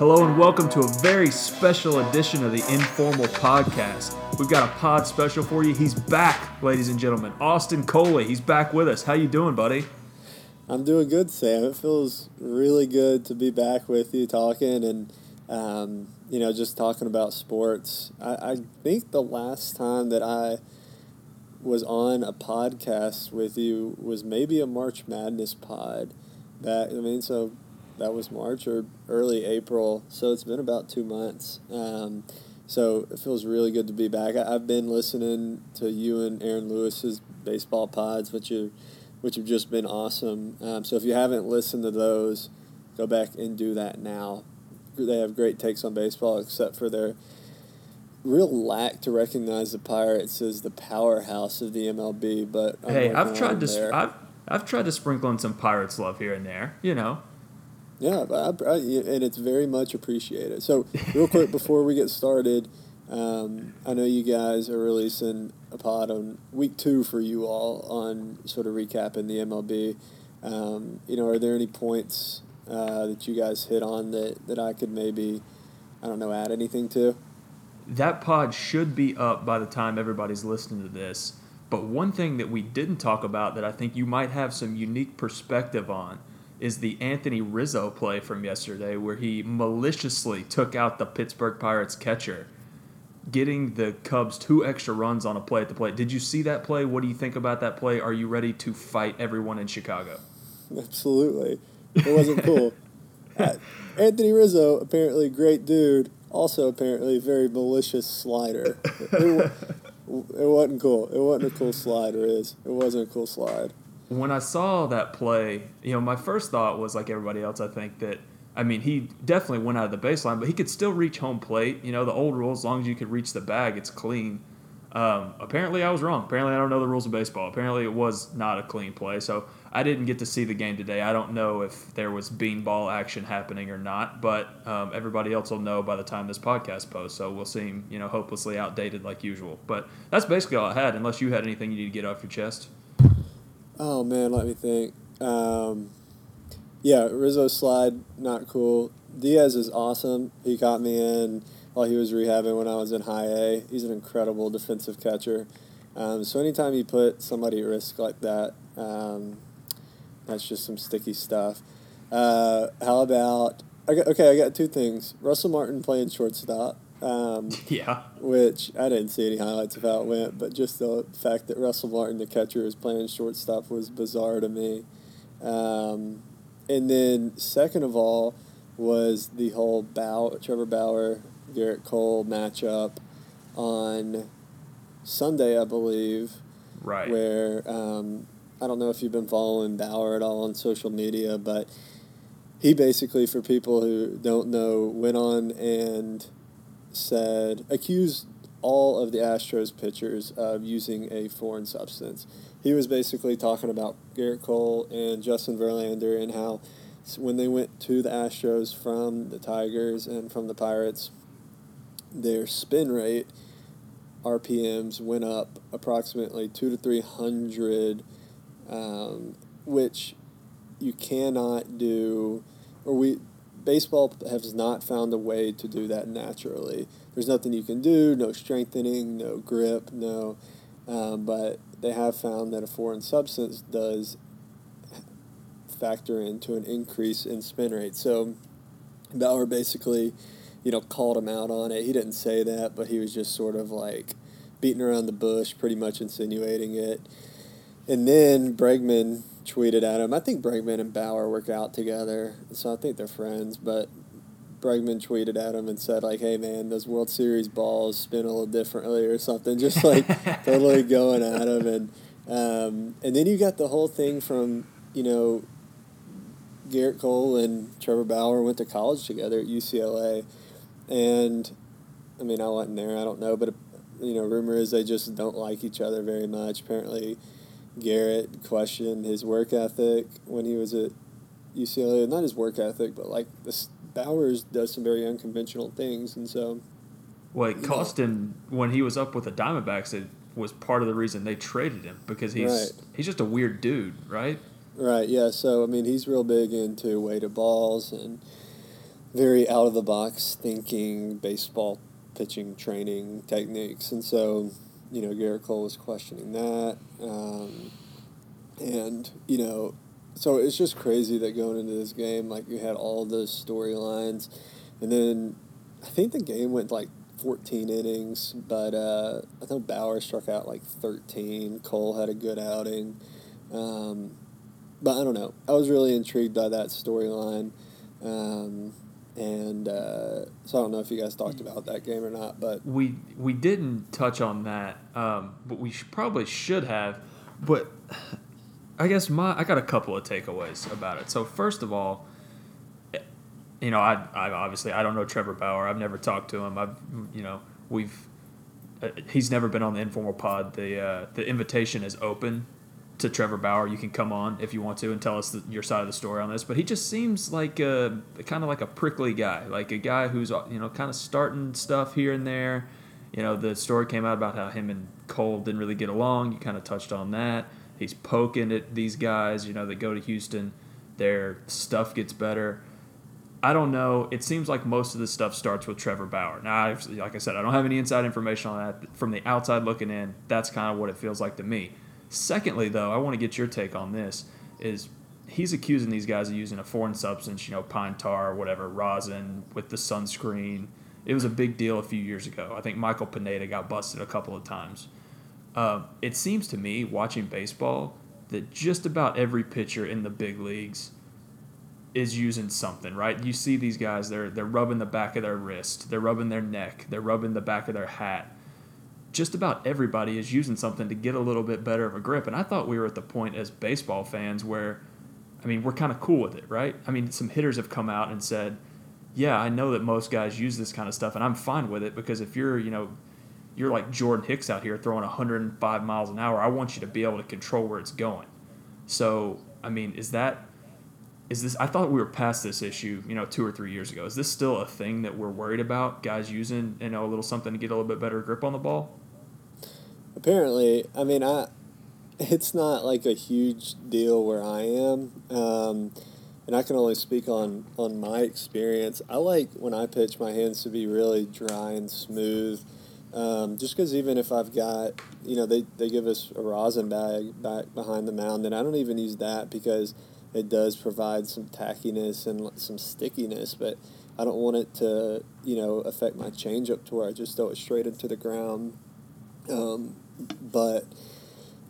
Hello and welcome to a very special edition of the Informal Podcast. We've got a pod special for you. He's back, ladies and gentlemen. Austin Coley, he's back with us. How you doing, buddy? I'm doing good, Sam. It feels really good to be back with you talking and um, you know just talking about sports. I, I think the last time that I was on a podcast with you was maybe a March Madness pod. That I mean, so that was March or early April. So it's been about two months. Um, so it feels really good to be back. I, have been listening to you and Aaron Lewis's baseball pods, which are which have just been awesome. Um, so if you haven't listened to those, go back and do that now. They have great takes on baseball, except for their real lack to recognize the Pirates as the powerhouse of the MLB. But I'm hey, I've tried to I've I've tried to sprinkle in some Pirates love here and there. You know. Yeah, I, I, and it's very much appreciated. So, real quick before we get started, um, I know you guys are releasing a pod on week two for you all on sort of recapping the MLB. Um, you know, are there any points uh, that you guys hit on that, that I could maybe, I don't know, add anything to? That pod should be up by the time everybody's listening to this. But one thing that we didn't talk about that I think you might have some unique perspective on is the Anthony Rizzo play from yesterday, where he maliciously took out the Pittsburgh Pirates catcher, getting the Cubs two extra runs on a play at the plate. Did you see that play? What do you think about that play? Are you ready to fight everyone in Chicago? Absolutely. It wasn't cool. uh, Anthony Rizzo, apparently great dude, also apparently very malicious slider. It, it, it wasn't cool. It wasn't a cool slider. Is it wasn't a cool slide when I saw that play, you know, my first thought was like everybody else. I think that I mean he definitely went out of the baseline, but he could still reach home plate. You know, the old rule: as long as you could reach the bag, it's clean. Um, apparently, I was wrong. Apparently, I don't know the rules of baseball. Apparently, it was not a clean play. So I didn't get to see the game today. I don't know if there was beanball action happening or not, but um, everybody else will know by the time this podcast posts. So we'll seem, you know, hopelessly outdated like usual. But that's basically all I had. Unless you had anything you need to get off your chest. Oh man, let me think. Um, yeah, Rizzo slide not cool. Diaz is awesome. He caught me in while he was rehabbing when I was in high A. He's an incredible defensive catcher. Um, so anytime you put somebody at risk like that, um, that's just some sticky stuff. Uh, how about okay? I got two things. Russell Martin playing shortstop. Um, yeah. Which I didn't see any highlights of how it went, but just the fact that Russell Martin, the catcher, is playing shortstop was bizarre to me. Um, and then, second of all, was the whole Bow, Trevor Bauer, Gerrit Cole matchup on Sunday, I believe. Right. Where um, I don't know if you've been following Bauer at all on social media, but he basically, for people who don't know, went on and said accused all of the Astros pitchers of using a foreign substance. He was basically talking about Gerrit Cole and Justin Verlander and how when they went to the Astros from the Tigers and from the Pirates, their spin rate RPMs went up approximately two to three hundred, um, which you cannot do, or we baseball has not found a way to do that naturally. There's nothing you can do, no strengthening, no grip, no. Um, but they have found that a foreign substance does factor into an increase in spin rate. So Bauer basically, you know, called him out on it. He didn't say that, but he was just sort of like beating around the bush, pretty much insinuating it. And then Bregman tweeted at him. I think Bregman and Bauer work out together, so I think they're friends. But Bregman tweeted at him and said like, "Hey man, those World Series balls spin a little differently or something," just like totally going at him. And um, and then you got the whole thing from you know Gerrit Cole and Trevor Bauer went to college together at UCLA, and I mean I wasn't there, I don't know, but you know rumor is they just don't like each other very much. Apparently Gerrit questioned his work ethic when he was at UCLA. Not his work ethic, but like this Bowers does some very unconventional things, and so. Well, it cost him when he was up with the Diamondbacks. It was part of the reason they traded him because he's right. he's just a weird dude, right? Right. Yeah. So I mean, he's real big into weighted balls and very out of the box thinking baseball pitching training techniques. And so, you know, Gerrit Cole was questioning that. Um, and, you know, so it's just crazy that going into this game, like you had all those storylines. And then I think the game went like 14 innings, but uh, I think Bauer struck out like 13. Cole had a good outing. Um, but I don't know. I was really intrigued by that storyline. Um, and uh, so I don't know if you guys talked about that game or not, but we we didn't touch on that, um, but we should, probably should have. But I guess my I got a couple of takeaways about it. So first of all, you know, I, I obviously I don't know Trevor Bauer. I've never talked to him. I've you know we've uh, he's never been on the informal pod. The uh, the invitation is open to Trevor Bauer. You can come on if you want to and tell us the, your side of the story on this. But he just seems like a kind of like a prickly guy, like a guy who's you know kind of starting stuff here and there. You know, the story came out about how him and Cole didn't really get along. You kind of touched on that. He's poking at these guys, you know, that go to Houston. Their stuff gets better. I don't know. It seems like most of this stuff starts with Trevor Bauer. Now, I've, like I said, I don't have any inside information on that. From the outside looking in, that's kind of what it feels like to me. Secondly, though, I want to get your take on this. Is he's accusing these guys of using a foreign substance, you know, pine tar whatever, rosin with the sunscreen. It was a big deal a few years ago. I think Michael Pineda got busted a couple of times. Uh, it seems to me, watching baseball, that just about every pitcher in the big leagues is using something, right? You see these guys, they're they're rubbing the back of their wrist, they're rubbing their neck, they're rubbing the back of their hat just about everybody is using something to get a little bit better of a grip. And I thought we were at the point as baseball fans where, I mean, we're kind of cool with it, right? I mean, some hitters have come out and said, yeah, I know that most guys use this kind of stuff, and I'm fine with it because if you're, you know, you're like Jordan Hicks out here throwing 105 miles an hour, I want you to be able to control where it's going. So, I mean, is that is this I thought we were past this issue, you know, 2 or 3 years ago. Is this still a thing that we're worried about guys using, you know, a little something to get a little bit better grip on the ball? Apparently, I mean, I it's not like a huge deal where I am, um, and I can only speak on on my experience. I like when I pitch my hands to be really dry and smooth. Um, just because even if I've got, you know, they, they give us a rosin bag back behind the mound, and I don't even use that because it does provide some tackiness and some stickiness, but I don't want it to, you know, affect my changeup to where I just throw it straight into the ground. Um, but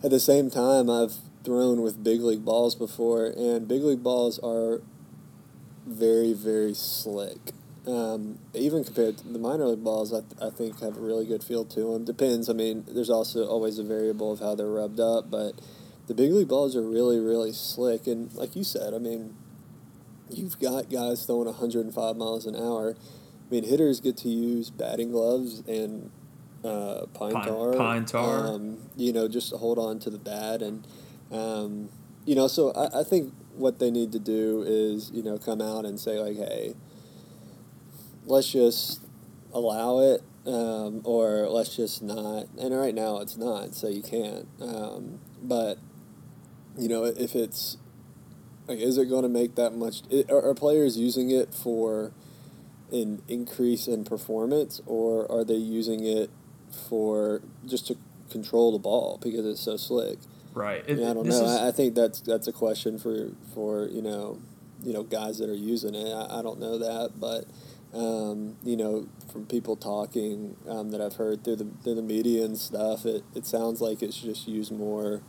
at the same time, I've thrown with big league balls before, and big league balls are very, very slick. Um, even compared to the minor league balls, I, th- I think have a really good feel to them. Depends. I mean, there's also always a variable of how they're rubbed up, but the big league balls are really, really slick. And like you said, I mean, you've got guys throwing 105 miles an hour. I mean, hitters get to use batting gloves and uh, pine, pine, tar. Pine tar. Um, you know, just hold on to the bat. And, um, you know, so I, I think what they need to do is, you know, come out and say, like, hey, let's just allow it um, or let's just not. And right now it's not, so you can't. Um, but, you know, if it's, like, is it going to make that much? Are, are players using it for an increase in performance or are they using it for just to control the ball because it's so slick. Right. It, I don't know. Is... I think that's that's a question for for you know you know guys that are using it. I, I don't know that, but um, you know from people talking um, that I've heard through the through the media and stuff, it, it sounds like it's just used more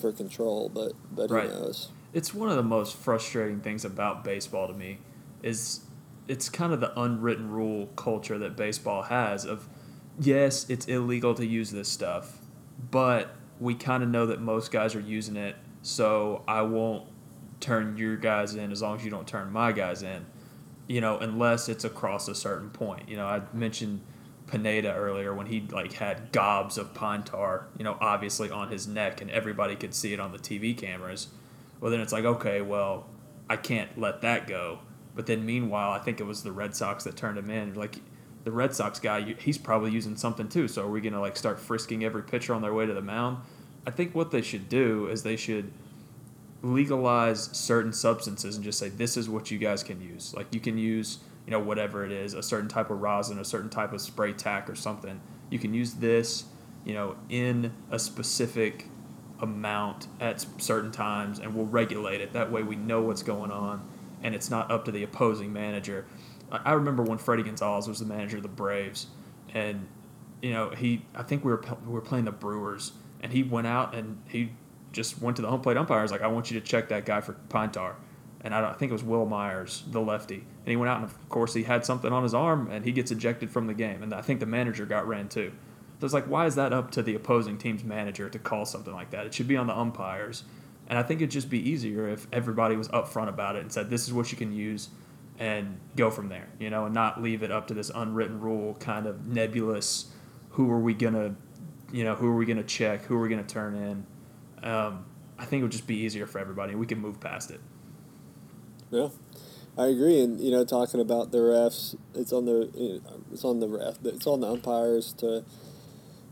for control. But but right. who knows? It's one of the most frustrating things about baseball to me is it's kind of the unwritten rule culture that baseball has of yes, it's illegal to use this stuff, but we kind of know that most guys are using it, so I won't turn your guys in as long as you don't turn my guys in, you know, unless it's across a certain point. You know, I mentioned Pineda earlier when he like had gobs of pine tar, you know, obviously on his neck and everybody could see it on the TV cameras. Well, then it's like, okay, well, I can't let that go. But then meanwhile, I think it was the Red Sox that turned him in. Like the Red Sox guy, he's probably using something too. So are we going to like start frisking every pitcher on their way to the mound? I think what they should do is they should legalize certain substances and just say this is what you guys can use. Like you can use you know, whatever it is, a certain type of rosin, a certain type of spray tack or something. You can use this, you know, in a specific amount at certain times and we'll regulate it. That way we know what's going on and it's not up to the opposing manager. I remember when Fredi Gonzalez was the manager of the Braves and you know, he I think we were we were playing the Brewers and he went out and he just went to the home plate umpire. was like, I want you to check that guy for pine tar. And I, I think it was Will Myers, the lefty. And he went out and, of course, he had something on his arm and he gets ejected from the game. And I think the manager got ran too. So it's like, why is that up to the opposing team's manager to call something like that? It should be on the umpires. And I think it'd just be easier if everybody was upfront about it and said, this is what you can use and go from there, you know, and not leave it up to this unwritten rule kind of nebulous who are we going to, you know, who are we going to check, who are we going to turn in um, I think it would just be easier for everybody, we can move past it. Yeah, I agree. And you know, talking about the refs, it's on the it's on the ref, it's on the umpires to,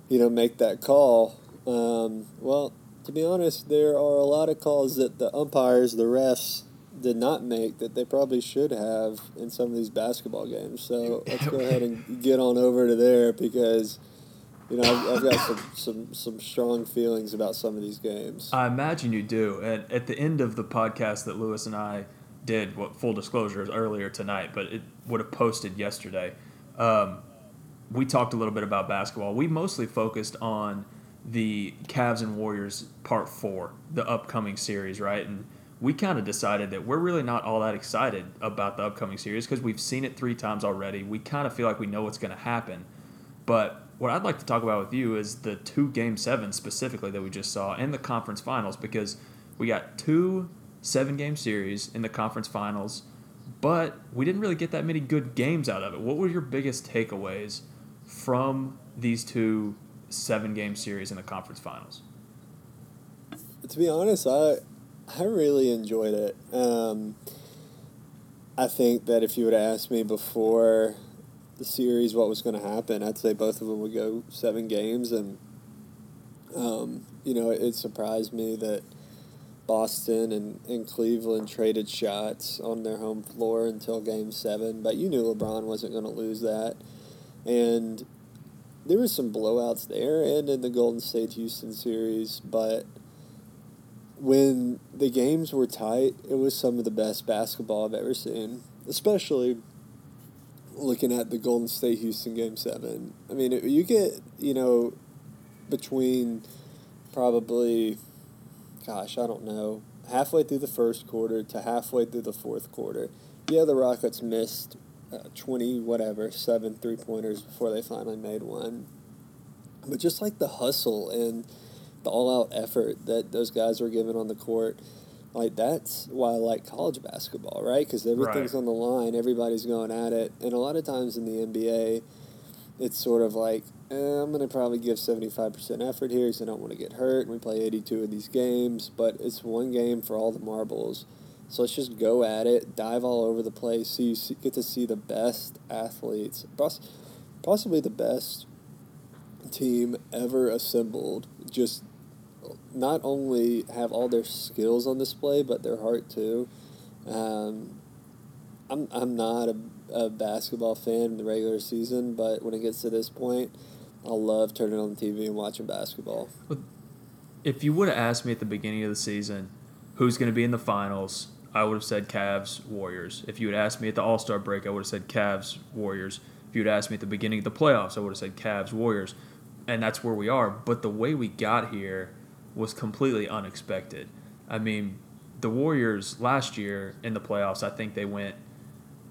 you know, make that call. Um, well, to be honest, there are a lot of calls that the umpires, the refs, did not make that they probably should have in some of these basketball games. So let's go ahead and get on over to there because you know, I've, I've got some, some, some strong feelings about some of these games. I imagine you do. And at the end of the podcast that Lewis and I did, what full disclosure is earlier tonight, but it would have posted yesterday. Um, we talked a little bit about basketball. We mostly focused on the Cavs and Warriors part four, the upcoming series, right? And we kind of decided that we're really not all that excited about the upcoming series because we've seen it three times already. We kind of feel like we know what's going to happen. But what I'd like to talk about with you is the two game sevens specifically that we just saw and the conference finals because we got two seven game series in the conference finals, but we didn't really get that many good games out of it. What were your biggest takeaways from these two seven game series in the conference finals? To be honest, I I really enjoyed it. Um, I think that if you would have asked me before the series, what was going to happen. I'd say both of them would go seven games, and um, you know, it, it surprised me that Boston and, and Cleveland traded shots on their home floor until Game Seven. But you knew LeBron wasn't going to lose that, and there was some blowouts there and in the Golden State Houston series, but when the games were tight, it was some of the best basketball I've ever seen, especially looking at the Golden State Houston game seven. I mean, you get you know between probably, gosh, I don't know, halfway through the first quarter to halfway through the fourth quarter. Yeah, the Rockets missed uh, twenty whatever seven three pointers before they finally made one, but just like the hustle and the all out effort that those guys were giving on the court like that's why I like college basketball, right? Because everything's right. on the line, everybody's going at it, and a lot of times in the NBA, it's sort of like eh, I'm going to probably give seventy five percent effort here because I don't want to get hurt. And we play eighty two of these games, but it's one game for all the marbles. So let's just go at it, dive all over the place, so you see, get to see the best athletes, possibly the best team ever assembled, just not only have all their skills on display, but their heart too. Um, I'm, I'm not a, a basketball fan in the regular season, but when it gets to this point, I love turning on the TV and watching basketball. If you would have asked me at the beginning of the season who's going to be in the finals, I would have said Cavs, Warriors. If you had asked me at the All Star break, I would have said Cavs, Warriors. If you had asked me at the beginning of the playoffs, I would have said Cavs, Warriors. And that's where we are. But the way we got here was completely unexpected. I mean, the Warriors last year in the playoffs, I think they went.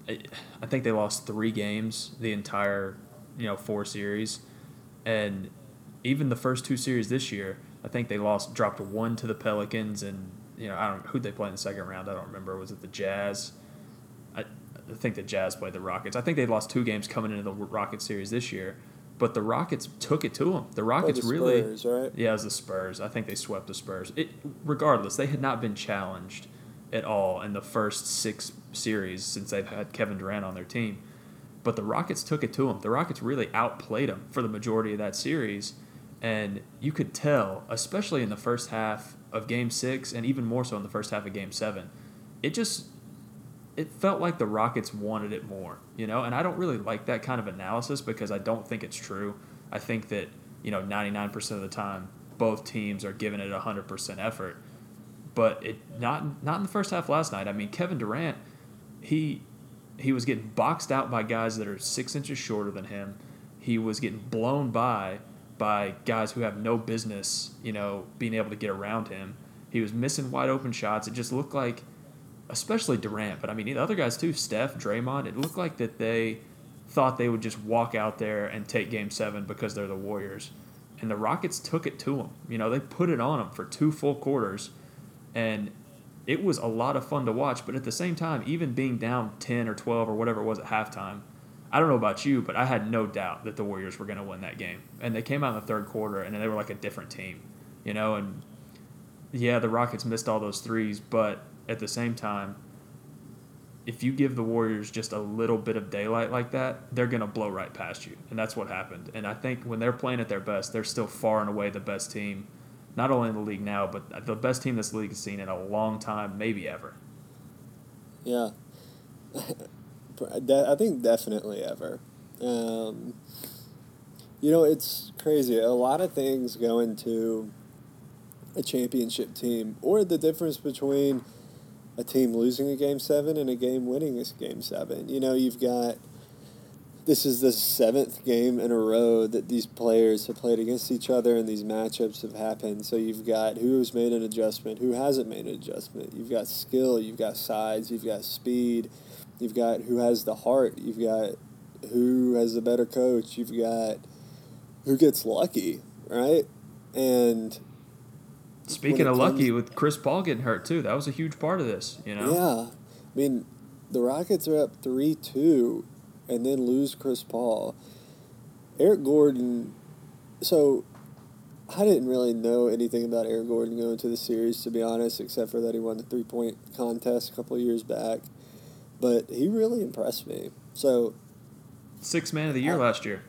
I think they lost three games the entire, you know, four series, and even the first two series this year, I think they lost, dropped one to the Pelicans, and you know, I don't who they play in the second round. I don't remember. Was it the Jazz? I, I think the Jazz played the Rockets. I think they lost two games coming into the Rocket series this year, but the Rockets took it to them. The Rockets the really, right? yeah, it was the Spurs. I think they swept the Spurs. It, regardless, they had not been challenged at all in the first six series since they've had Kevin Durant on their team. But the Rockets took it to them. The Rockets really outplayed them for the majority of that series, and you could tell, especially in the first half of Game Six, and even more so in the first half of Game Seven. It just it felt like the Rockets wanted it more, you know, and I don't really like that kind of analysis because I don't think it's true. I think that, you know, 99% of the time both teams are giving it 100% effort. But it not not in the first half last night. I mean, Kevin Durant, he he was getting boxed out by guys that are 6 inches shorter than him. He was getting blown by by guys who have no business, you know, being able to get around him. He was missing wide open shots. It just looked like especially Durant, but I mean the other guys too, Steph, Draymond, it looked like that they thought they would just walk out there and take game 7 because they're the Warriors. And the Rockets took it to them. You know, they put it on them for two full quarters and it was a lot of fun to watch, but at the same time, even being down 10 or 12 or whatever it was at halftime, I don't know about you, but I had no doubt that the Warriors were going to win that game. And they came out in the third quarter and they were like a different team, you know, and yeah, the Rockets missed all those threes, but at the same time, if you give the Warriors just a little bit of daylight like that, they're going to blow right past you. And that's what happened. And I think when they're playing at their best, they're still far and away the best team, not only in the league now, but the best team this league has seen in a long time, maybe ever. Yeah. I think definitely ever. Um, you know, it's crazy. A lot of things go into a championship team, or the difference between a team losing a game seven and a game winning a game seven. You know, you've got this is the seventh game in a row that these players have played against each other and these matchups have happened. So you've got who's made an adjustment, who hasn't made an adjustment. You've got skill, you've got size, you've got speed, you've got who has the heart, you've got who has the better coach, you've got who gets lucky, right? And Speaking of lucky, with Chris Paul getting hurt too, that was a huge part of this. You know. Yeah, I mean, the Rockets are up three two, and then lose Chris Paul. Eric Gordon. So, I didn't really know anything about Eric Gordon going to the series, to be honest, except for that he won the three point contest a couple years back. But he really impressed me. So. Six man of the year I, last year.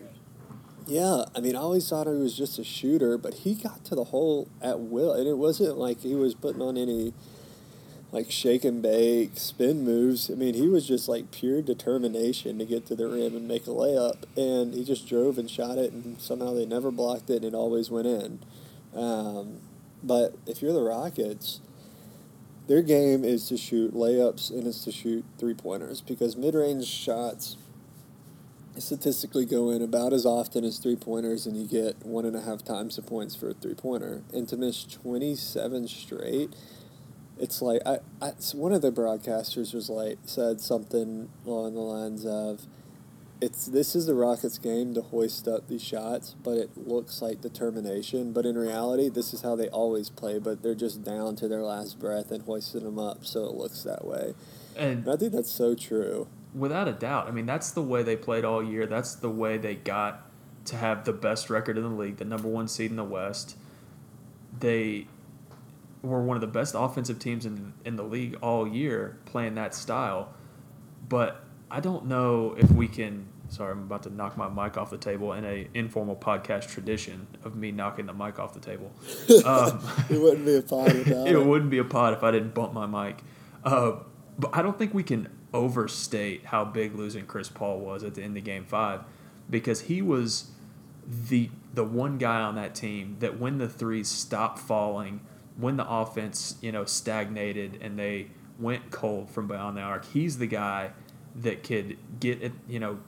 Yeah, I mean, I always thought he was just a shooter, but he got to the hole at will, and it wasn't like he was putting on any like shake and bake spin moves. I mean, he was just like pure determination to get to the rim and make a layup, and he just drove and shot it, and somehow they never blocked it, and it always went in. Um, but if you're the Rockets, their game is to shoot layups and it's to shoot three pointers because mid range shots statistically go in about as often as three pointers, and you get one and a half times the points for a three pointer. And to miss 27 straight, it's like I, I one of the broadcasters was like said something along the lines of it's this is the Rockets game to hoist up these shots, but it looks like determination. But in reality, this is how they always play. But they're just down to their last breath and hoisting them up, so it looks that way. And, and I think that's so true without a doubt. I mean, that's the way they played all year. That's the way they got to have the best record in the league, the number one seed in the West. They were one of the best offensive teams in in the league all year playing that style. But I don't know if we can. Sorry, I'm about to knock my mic off the table in a informal podcast tradition of me knocking the mic off the table. Um, it wouldn't be a pod without it. It wouldn't be a pod if I didn't bump my mic. Uh, but I don't think we can overstate how big losing Chris Paul was at the end of game five because he was the the one guy on that team that when the threes stopped falling, when the offense, you know, stagnated and they went cold from beyond the arc, he's the guy that could get it, you know,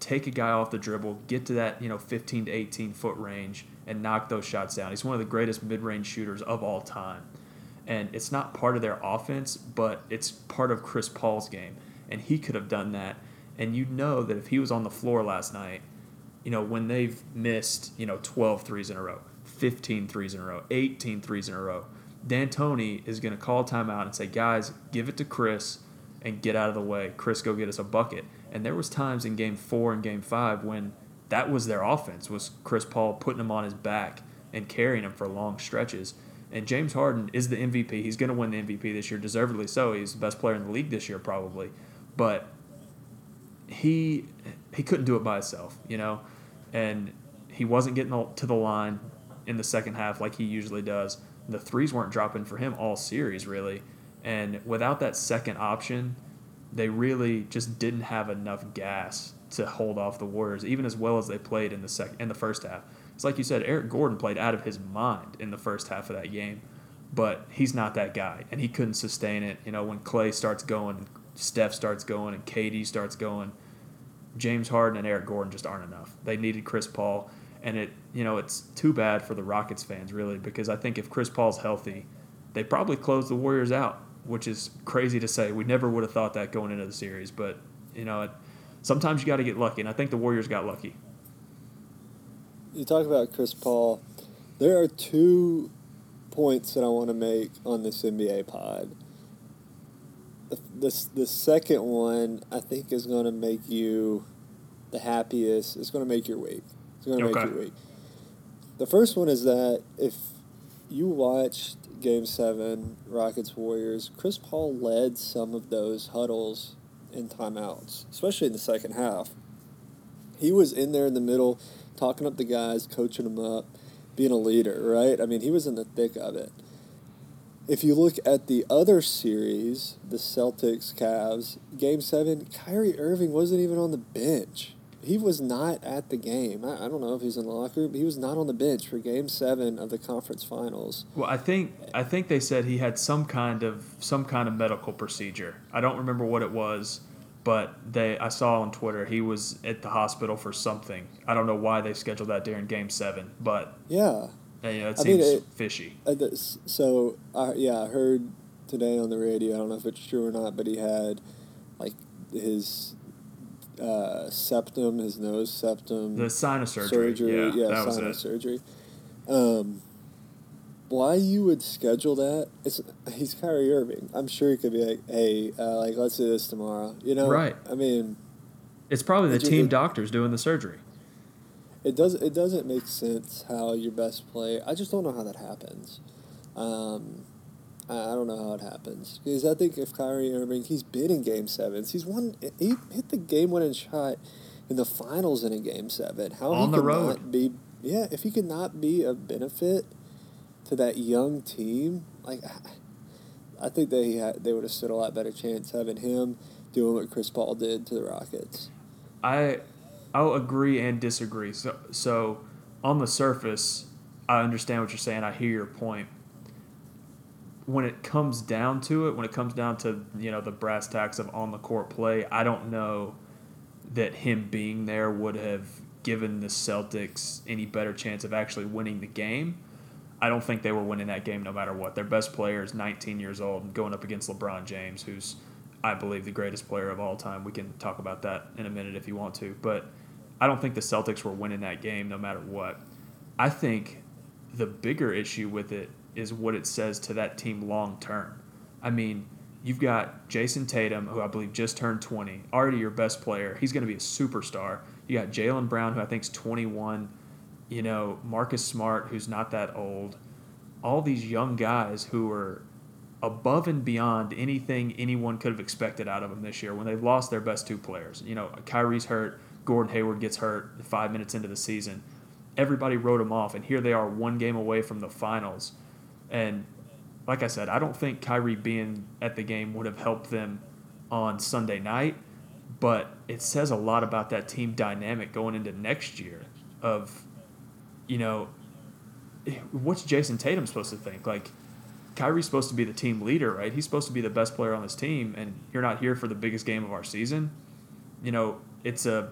take a guy off the dribble, get to that, you know, 15 to 18 foot range and knock those shots down. He's one of the greatest mid-range shooters of all time and it's not part of their offense, but it's part of Chris Paul's game, and he could have done that. And you know that if he was on the floor last night, you know when they've missed you know 12 threes in a row, 15 threes in a row, 18 threes in a row, D'Antoni is going to call timeout and say, guys, give it to Chris and get out of the way. Chris, go get us a bucket. And there was times in Game Four and Game Five when that was their offense was Chris Paul putting him on his back and carrying him for long stretches. And James Harden is the MVP. He's going to win the MVP this year, deservedly so. He's the best player in the league this year, probably. But he he couldn't do it by himself, you know, and he wasn't getting to the line in the second half like he usually does. The threes weren't dropping for him all series, really. And without that second option, they really just didn't have enough gas to hold off the Warriors, even as well as they played in the sec- in the first half. It's like you said, Eric Gordon played out of his mind in the first half of that game, but he's not that guy, and he couldn't sustain it. You know, when Clay starts going, Steph starts going, and KD starts going, James Harden and Eric Gordon just aren't enough. They needed Chris Paul, and it you know it's too bad for the Rockets fans really because I think if Chris Paul's healthy, they probably close the Warriors out, which is crazy to say. We never would have thought that going into the series, but you know, it, sometimes you got to get lucky, and I think the Warriors got lucky. You talk about Chris Paul. There are two points that I want to make on this NBA pod. The, the, the second one I think is going to make you the happiest. It's going to make your week. It's going to Okay. make your week. The first one is that if you watched Game 7, Rockets Warriors, Chris Paul led some of those huddles in timeouts, especially in the second half. He was in there in the middle, talking up the guys, coaching them up, being a leader, right? I mean, he was in the thick of it. If you look at the other series, the Celtics Cavs, game seven, Kyrie Irving wasn't even on the bench. He was not at the game. I, I don't know if he's in the locker room. He was not on the bench for game seven of the conference finals. Well, I think I think they said he had some kind of some kind of medical procedure. I don't remember what it was, but they I saw on Twitter he was at the hospital for something. I don't know why they scheduled that during Game Seven, but Yeah. you know, it I mean, seems it- fishy. So, uh, yeah, I heard today on the radio. I don't know if it's true or not, but he had like his uh, septum, his nose septum The sinus surgery, yeah, yeah, that was sinus surgery. Um, why you would schedule that? It's he's Kyrie Irving. I'm sure he could be like, hey, uh, like let's do this tomorrow. You know, Right. I mean, It's probably the team it- doctors doing the surgery. it does it doesn't make sense how your best player. I just don't know how that happens. Um, I I don't know how it happens because I think if Kyrie Irving, he's been in Game Sevens. He's won. He hit the game winning shot in the finals in a Game Seven. How On he the could road. not be? Yeah, if he could not be a benefit to that young team, like I think they had, they would have stood a lot better chance having him doing what Chris Paul did to the Rockets. I I'll agree and disagree. So so on the surface, I understand what you're saying. I hear your point. When it comes down to it, when it comes down to you know the brass tacks of on the court play, I don't know that him being there would have given the Celtics any better chance of actually winning the game. I don't think they were winning that game no matter what. Their best player is 19 years old and going up against LeBron James, who's, I believe, the greatest player of all time. We can talk about that in a minute if you want to. But I don't think the Celtics were winning that game no matter what. I think the bigger issue with it is what it says to that team long term. I mean, you've got Jayson Tatum, who I believe just turned 20, already your best player. He's going to be a superstar. You got Jaylen Brown, who I think is 21. You know, Marcus Smart, who's not that old. All these young guys who are above and beyond anything anyone could have expected out of them this year when they've lost their best two players. You know, Kyrie's hurt, Gordon Hayward gets hurt five minutes into the season. Everybody wrote them off, and here they are one game away from the finals. And like I said, I don't think Kyrie being at the game would have helped them on Sunday night, but it says a lot about that team dynamic going into next year of, you know, what's Jayson Tatum supposed to think? Like, Kyrie's supposed to be the team leader, right? He's supposed to be the best player on this team, and you're not here for the biggest game of our season. You know, it's a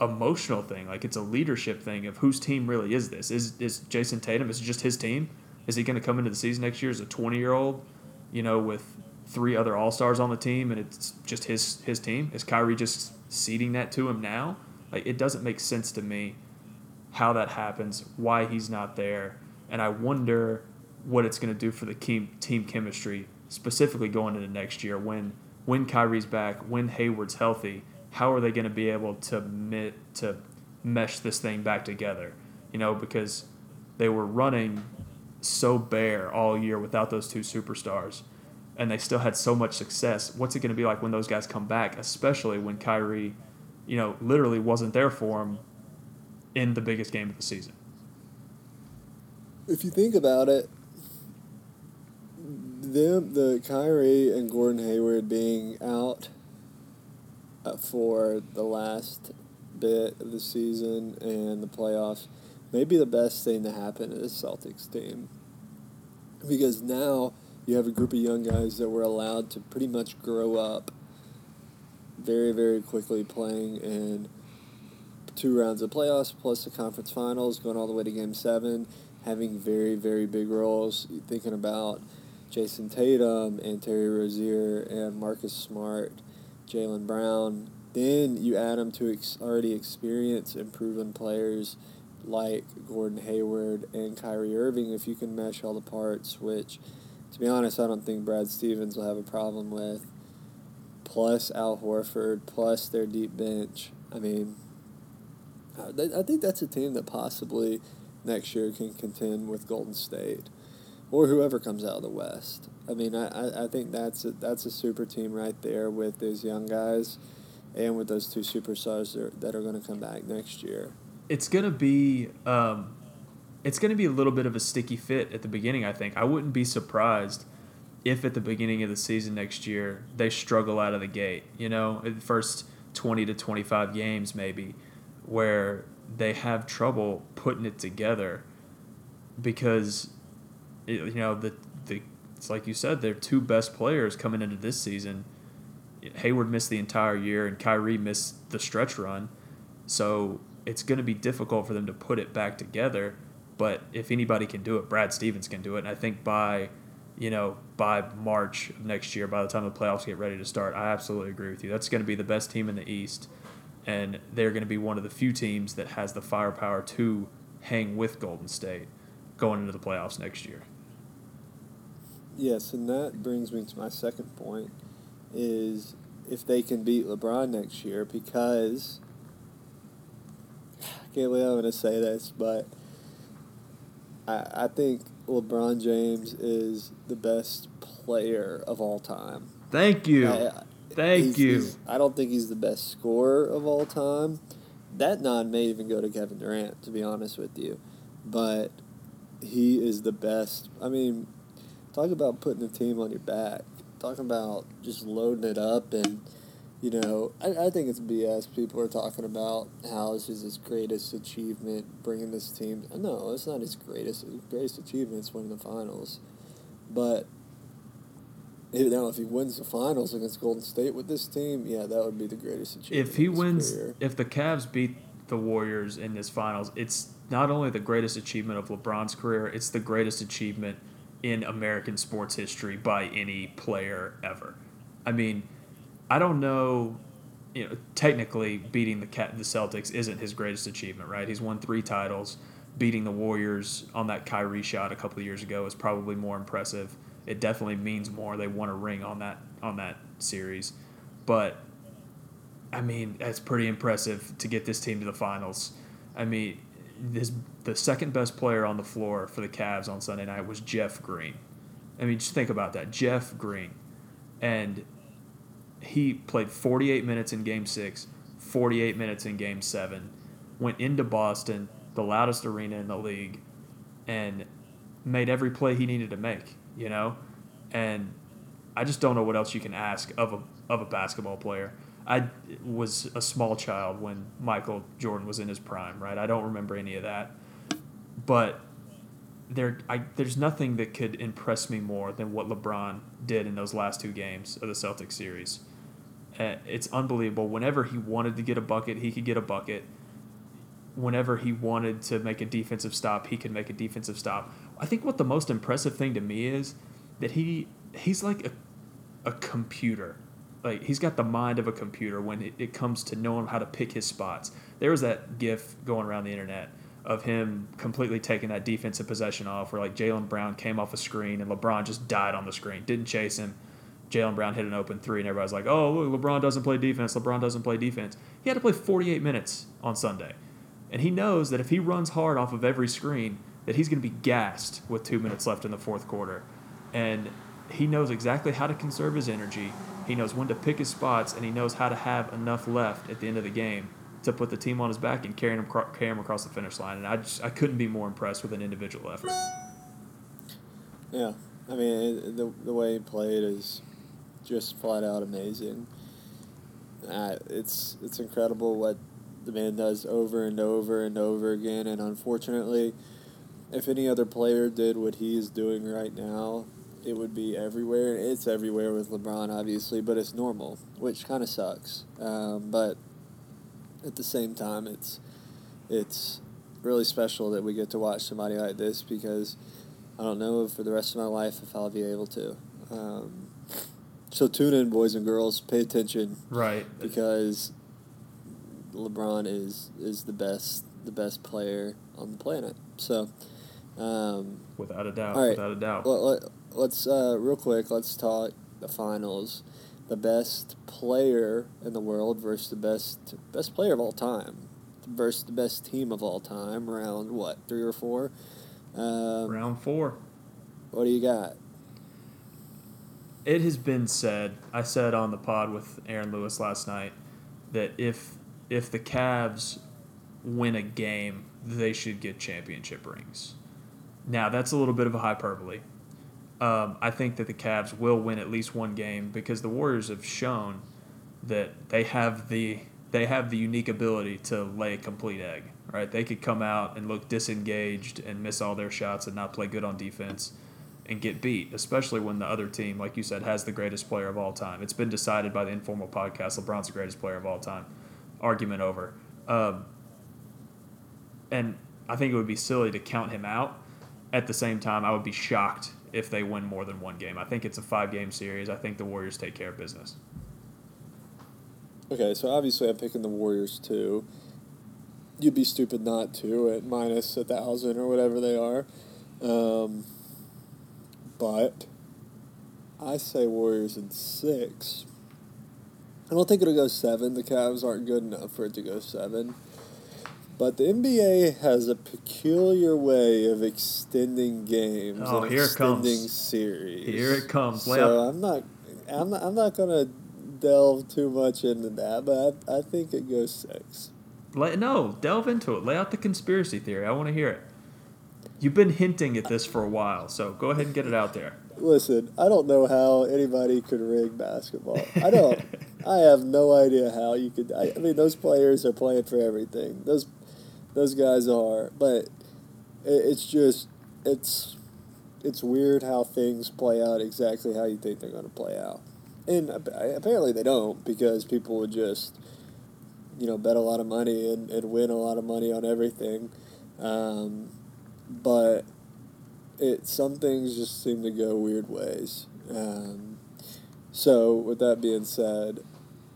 emotional thing, like it's a leadership thing of whose team really is this? Is is Jayson Tatum? Is it just his team? Is he going to come into the season next year as a 20 year old, you know, with three other All Stars on the team, and it's just his his team? Is Kyrie just ceding that to him now? Like it doesn't make sense to me how that happens, why he's not there, and I wonder what it's going to do for the team team chemistry, specifically going into next year when when Kyrie's back, when Hayward's healthy. How are they going to be able to mit, to mesh this thing back together? You know, because they were running so bare all year without those two superstars, and they still had so much success. What's it going to be like when those guys come back, especially when Kyrie, you know, literally wasn't there for him in the biggest game of the season? If you think about it, them the Kyrie and Gordon Hayward being out uh, for the last bit of the season and the playoffs may be the best thing to happen to this Celtics team. Because now you have a group of young guys that were allowed to pretty much grow up very, very quickly playing in two rounds of playoffs plus the conference finals, going all the way to game seven, having very, very big roles. Thinking about Jayson Tatum and Terry Rozier and Marcus Smart, Jaylen Brown. Then you add them to ex- already experienced and proven players like Gordon Hayward and Kyrie Irving if you can mesh all the parts, which, to be honest, I don't think Brad Stevens will have a problem with. Plus Al Horford, plus their deep bench. I mean, I think that's a team that possibly next year can contend with Golden State or whoever comes out of the West. I mean, I, I think that's a, that's a super team right there with those young guys and with those two superstars that are, that are going to come back next year. It's going to be um, it's going to be a little bit of a sticky fit at the beginning, I think. I wouldn't be surprised if at the beginning of the season next year they struggle out of the gate, you know, the first 20 to 25 games maybe where they have trouble putting it together because you know the the it's like you said their two best players coming into this season. Hayward missed the entire year and Kyrie missed the stretch run. So it's going to be difficult for them to put it back together but if anybody can do it Brad Stevens can do it. And I think by you know by March of next year by the time the playoffs get ready to start I absolutely agree with you. That's going to be the best team in the east and they're going to be one of the few teams that has the firepower to hang with Golden State going into the playoffs next year. Yes, and that brings me to my second point is if they can beat LeBron next year because I can't believe I'm going to say this, but I, I think LeBron James is the best player of all time. Thank you. I, Thank he's, you. He's, I don't think he's the best scorer of all time. That nod may even go to Kevin Durant, to be honest with you. But he is the best. I mean, talk about putting the team on your back. Talk about just loading it up and, you know, I, I think it's BS. People are talking about how this is his greatest achievement, bringing this team. No, it's not his greatest. His greatest achievement is winning the finals. But now, if he wins the finals against Golden State with this team, yeah, that would be the greatest achievement. If he wins, career. if the Cavs beat the Warriors in this finals, it's not only the greatest achievement of LeBron's career, it's the greatest achievement in American sports history by any player ever. I mean, I don't know. You know, technically, beating the the Celtics isn't his greatest achievement, right? He's won three titles. Beating the Warriors on that Kyrie shot a couple of years ago is probably more impressive it definitely means more. They won a ring on that on that series, but I mean that's pretty impressive to get this team to the finals. I mean, this the second best player on the floor for the Cavs on Sunday night was Jeff Green. I mean, just think about that, Jeff Green, and he played 48 minutes in Game Six, 48 minutes in Game Seven, went into Boston, the loudest arena in the league, and made every play he needed to make you know, and I just don't know what else you can ask of a of a basketball player. I was a small child when Michael Jordan was in his prime, right? I don't remember any of that, but there, I, there's nothing that could impress me more than what LeBron did in those last two games of the Celtics series. Uh, it's unbelievable. Whenever he wanted to get a bucket, he could get a bucket. Whenever he wanted to make a defensive stop, he could make a defensive stop. I think what the most impressive thing to me is that he he's like a, a computer. Like he's got the mind of a computer when it, it comes to knowing how to pick his spots. There was that GIF going around the internet of him completely taking that defensive possession off, where like Jaylen Brown came off a screen and LeBron just died on the screen, didn't chase him. Jaylen Brown hit an open three, and everybody's like, "Oh, look, LeBron doesn't play defense. LeBron doesn't play defense." He had to play 48 minutes on Sunday, and he knows that if he runs hard off of every screen, that he's going to be gassed with two minutes left in the fourth quarter. And he knows exactly how to conserve his energy. He knows when to pick his spots, and he knows how to have enough left at the end of the game to put the team on his back and carry him, carry him across the finish line. And I just I couldn't be more impressed with an individual effort. Yeah, I mean the the way he played is just flat out amazing. uh, it's it's incredible what the man does over and over and over again. And unfortunately, if any other player did what he is doing right now, it would be everywhere. It's everywhere with LeBron, obviously, but it's normal, which kind of sucks. Um, but at the same time, it's it's really special that we get to watch somebody like this because I don't know for the rest of my life if I'll be able to. Um, so tune in, boys and girls. Pay attention, Right. because LeBron is is the best the best player on the planet. So. Um, Without a doubt. All right. Without a doubt. let, let, let's uh, real quick. Let's talk the finals. The best player in the world versus the best best player of all time versus the best team of all time. Round what three or four? Um, Round four. what do you got? It has been said. I said on the pod with Aaron Lewis last night that if if the Cavs win a game, they should get championship rings. Now that's a little bit of a hyperbole. Um, I think that the Cavs will win at least one game because the Warriors have shown that they have the they have the unique ability to lay a complete egg. Right? They could come out and look disengaged and miss all their shots and not play good on defense and get beat, especially when the other team, like you said, has the greatest player of all time. It's been decided by the informal podcast LeBron's the greatest player of all time. Argument over. Um, and I think it would be silly to count him out. At the same time, I would be shocked if they win more than one game. I think it's a five game series. I think the Warriors take care of business. Okay, so obviously I'm picking the Warriors too. You'd be stupid not to at minus a thousand or whatever they are. Um, but I say Warriors in six. I don't think it'll go seven. The Cavs aren't good enough for it to go seven. But the NBA has a peculiar way of extending games Oh, here it comes. extending series. Here it comes. Lay So out- I'm not, I'm not, I'm not gonna delve too much into that, but I, I think it goes six. Lay, no, delve into it. Lay out the conspiracy theory. I want to hear it. You've been hinting at this for a while, so go ahead and get it out there. Listen, I don't know how anybody could rig basketball. I don't. I have no idea how you could. I, I mean, those players are playing for everything. Those, those guys are. But it, it's just it's it's weird how things play out exactly how you think they're going to play out, and apparently they don't because people would just you know bet a lot of money and, and win a lot of money on everything, um, but it some things just seem to go weird ways. Um, so with that being said,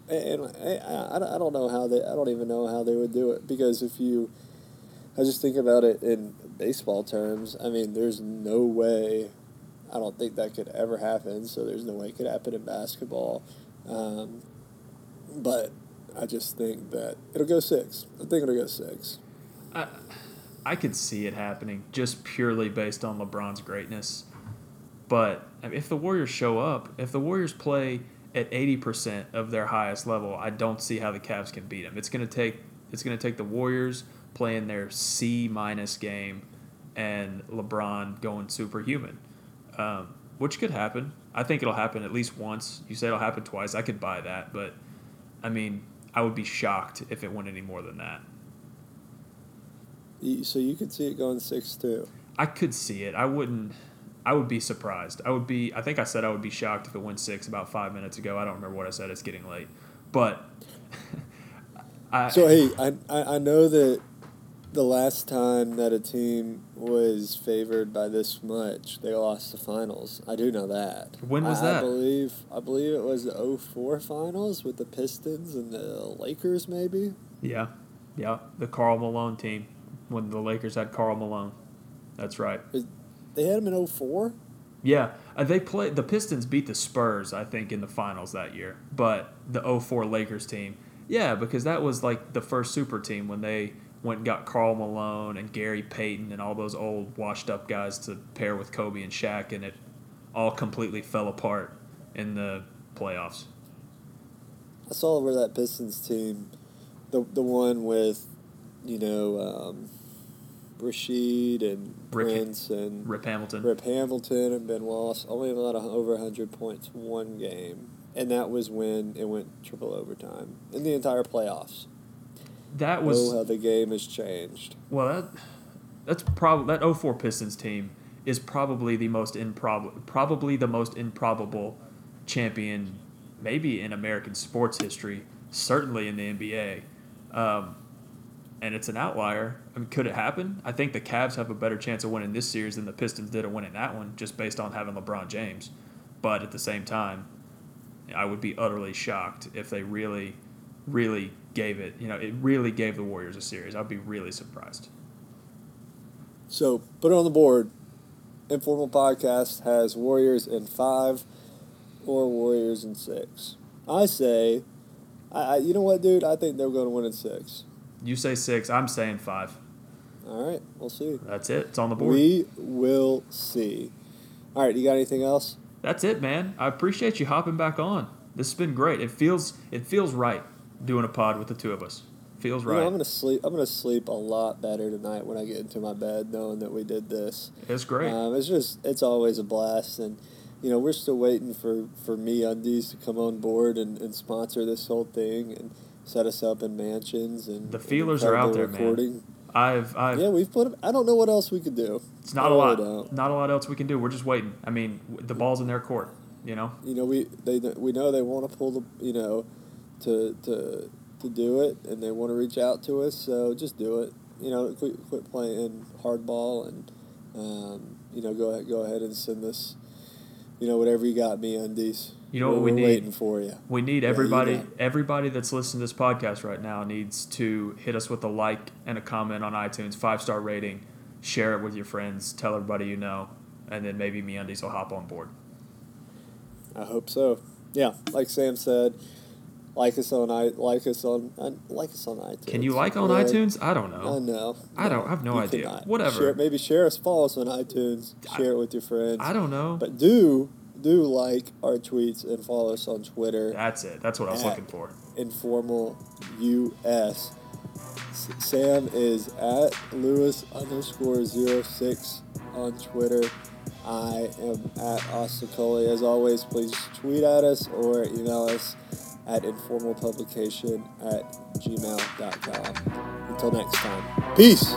and I, I, I don't know how they I don't even know how they would do it because if you I just think about it in baseball terms. I mean, there's no way. I don't think that could ever happen. So there's no way it could happen in basketball. Um, but I just think that it'll go six. I think it'll go six. I, I could see it happening just purely based on LeBron's greatness. But if the Warriors show up, if the Warriors play at eighty percent of their highest level, I don't see how the Cavs can beat them. It's gonna take it's gonna take the Warriors playing their C minus game, and LeBron going superhuman, um, which could happen. I think it'll happen at least once. You say it'll happen twice. I could buy that, but I mean, I would be shocked if it went any more than that. So you could see it going six too. I could see it. I wouldn't. I would be surprised. I would be. I think I said I would be shocked if it went six about five minutes ago. I don't remember what I said. It's getting late, but. I, So hey, I I know that the last time that a team was favored by this much, they lost the finals. I do know that. When was I, that? I believe I believe it was the 04 finals with the Pistons and the Lakers maybe. yeah, yeah, the Karl Malone team when the Lakers had Karl Malone. That's right. They had him in 04? Yeah, uh, they played. The Pistons beat the Spurs, I think, in the finals that year. But the 04 Lakers team, yeah, because that was like the first super team when they went and got Karl Malone and Gary Payton and all those old washed up guys to pair with Kobe and Shaq, and it all completely fell apart in the playoffs. I saw where that Pistons team, the the one with, you know, um, Rasheed and Rick- Prince and Rip Hamilton. Rip Hamilton and Ben Wallace only allowed a- over 100 points one game. and that was when it went triple overtime in the entire playoffs. That was oh, how the game has changed. well. That that's probably that 04 Pistons team is probably the most improbable, probably the most improbable champion, maybe in American sports history, certainly in the NBA. Um, and it's an outlier. I mean, could it happen? I think the Cavs have a better chance of winning this series than the Pistons did of winning that one, just based on having LeBron James. But at the same time, I would be utterly shocked if they really, really gave it. You know, it really gave the Warriors a series. I'd be really surprised. So put it on the board. Informal podcast has Warriors in five or Warriors in six. I say, I, I you know what, dude? I think they're going to win in six. You say six. I'm saying five. All right, we'll see. That's it. It's on the board. We will see. All right, you got anything else? That's it, man. I appreciate you hopping back on. This has been great. It feels it feels right doing a pod with the two of us. Feels You know, right. I'm gonna sleep. I'm gonna sleep a lot better tonight when I get into my bed, knowing that we did this. it's great. Um, it's just it's always a blast, and you know we're still waiting for for MeUndies to come on board and, and sponsor this whole thing and set us up in mansions and The and feelers are out there, man. I've I've Yeah, we've put. I don't know what else we could do. it's not I a lot. don't. Not a lot else we can do. We're just waiting. I mean, the ball's in their court. You know. You know, we they we know they want to pull the you know to to to do it, and they want to reach out to us. So just do it. You know, quit, quit playing hardball, and um, you know, go ahead go ahead and send us. You know, whatever you got, MeUndies. You know what We're- we we're need? Waiting for you. We need Yeah, everybody everybody that's listening to this podcast right now needs to hit us with a like and a comment on iTunes, five star rating, share it with your friends, tell everybody you know, and then maybe me MeUndies will hop on board. I hope so. Yeah, like Sam said, like us on i like us on uh, like us on iTunes. Can you like on Yeah, iTunes? I don't know. I know. I don't- I have no You idea. cannot. Whatever. Share, maybe share us, follow us on iTunes. I- Share it with your friends. I don't know. But do do like our tweets and follow us on Twitter. That's it. That's what I was looking for. Informal US. S- Sam is at Lewis underscore zero six on Twitter. I am at Osticoli. As always, please tweet at us or email us at informalpublication at gmail.com. Until next time, peace.